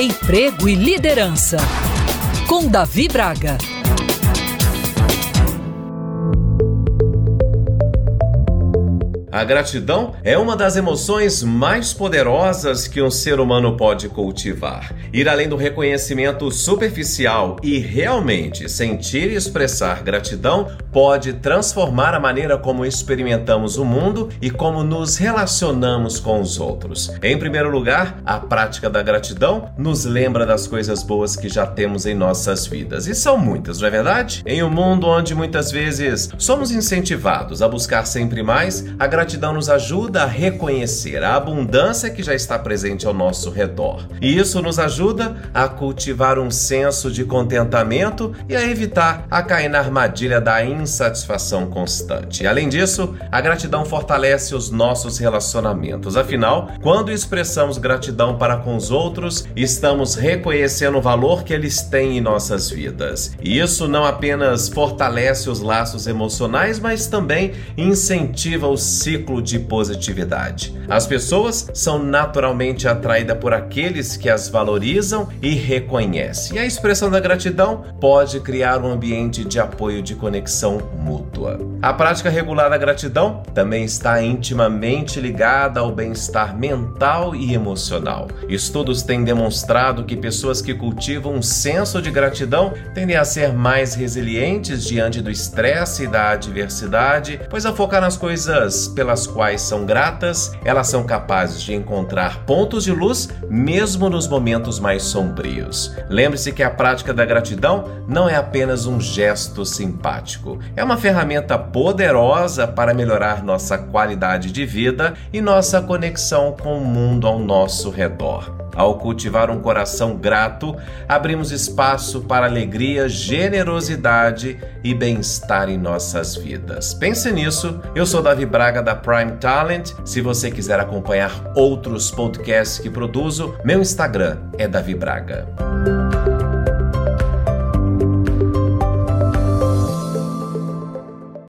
Emprego e Liderança, com Davi Braga. A gratidão é uma das emoções mais poderosas que um ser humano pode cultivar. Ir além do reconhecimento superficial e realmente sentir e expressar gratidão pode transformar a maneira como experimentamos o mundo e como nos relacionamos com os outros. Em primeiro lugar, a prática da gratidão nos lembra das coisas boas que já temos em nossas vidas. E são muitas, não é verdade? Em um mundo onde muitas vezes somos incentivados a buscar sempre mais, a gratidão nos ajuda a reconhecer a abundância que já está presente ao nosso redor. E isso nos ajuda a cultivar um senso de contentamento e a evitar a cair na armadilha da insatisfação constante. Além disso, a gratidão fortalece os nossos relacionamentos. Afinal, quando expressamos gratidão para com os outros, estamos reconhecendo o valor que eles têm em nossas vidas. E isso não apenas fortalece os laços emocionais, mas também incentiva o ciclo de positividade. As pessoas são naturalmente atraídas por aqueles que as valorizam e reconhecem. E a expressão da gratidão pode criar um ambiente de apoio de conexão mútua. A prática regular da gratidão também está intimamente ligada ao bem-estar mental e emocional. Estudos têm demonstrado que pessoas que cultivam um senso de gratidão tendem a ser mais resilientes diante do estresse e da adversidade, pois ao focar nas coisas pelas quais são gratas, elas são capazes de encontrar pontos de luz mesmo nos momentos mais sombrios. Lembre-se que a prática da gratidão não é apenas um gesto simpático, é uma ferramenta poderosa para melhorar nossa qualidade de vida e nossa conexão com o mundo ao nosso redor. Ao cultivar um coração grato, abrimos espaço para alegria, generosidade e bem-estar em nossas vidas. Pense nisso. Eu sou Davi Braga da Prime Talent. Se você quiser acompanhar outros podcasts que produzo, meu Instagram é Davi Braga.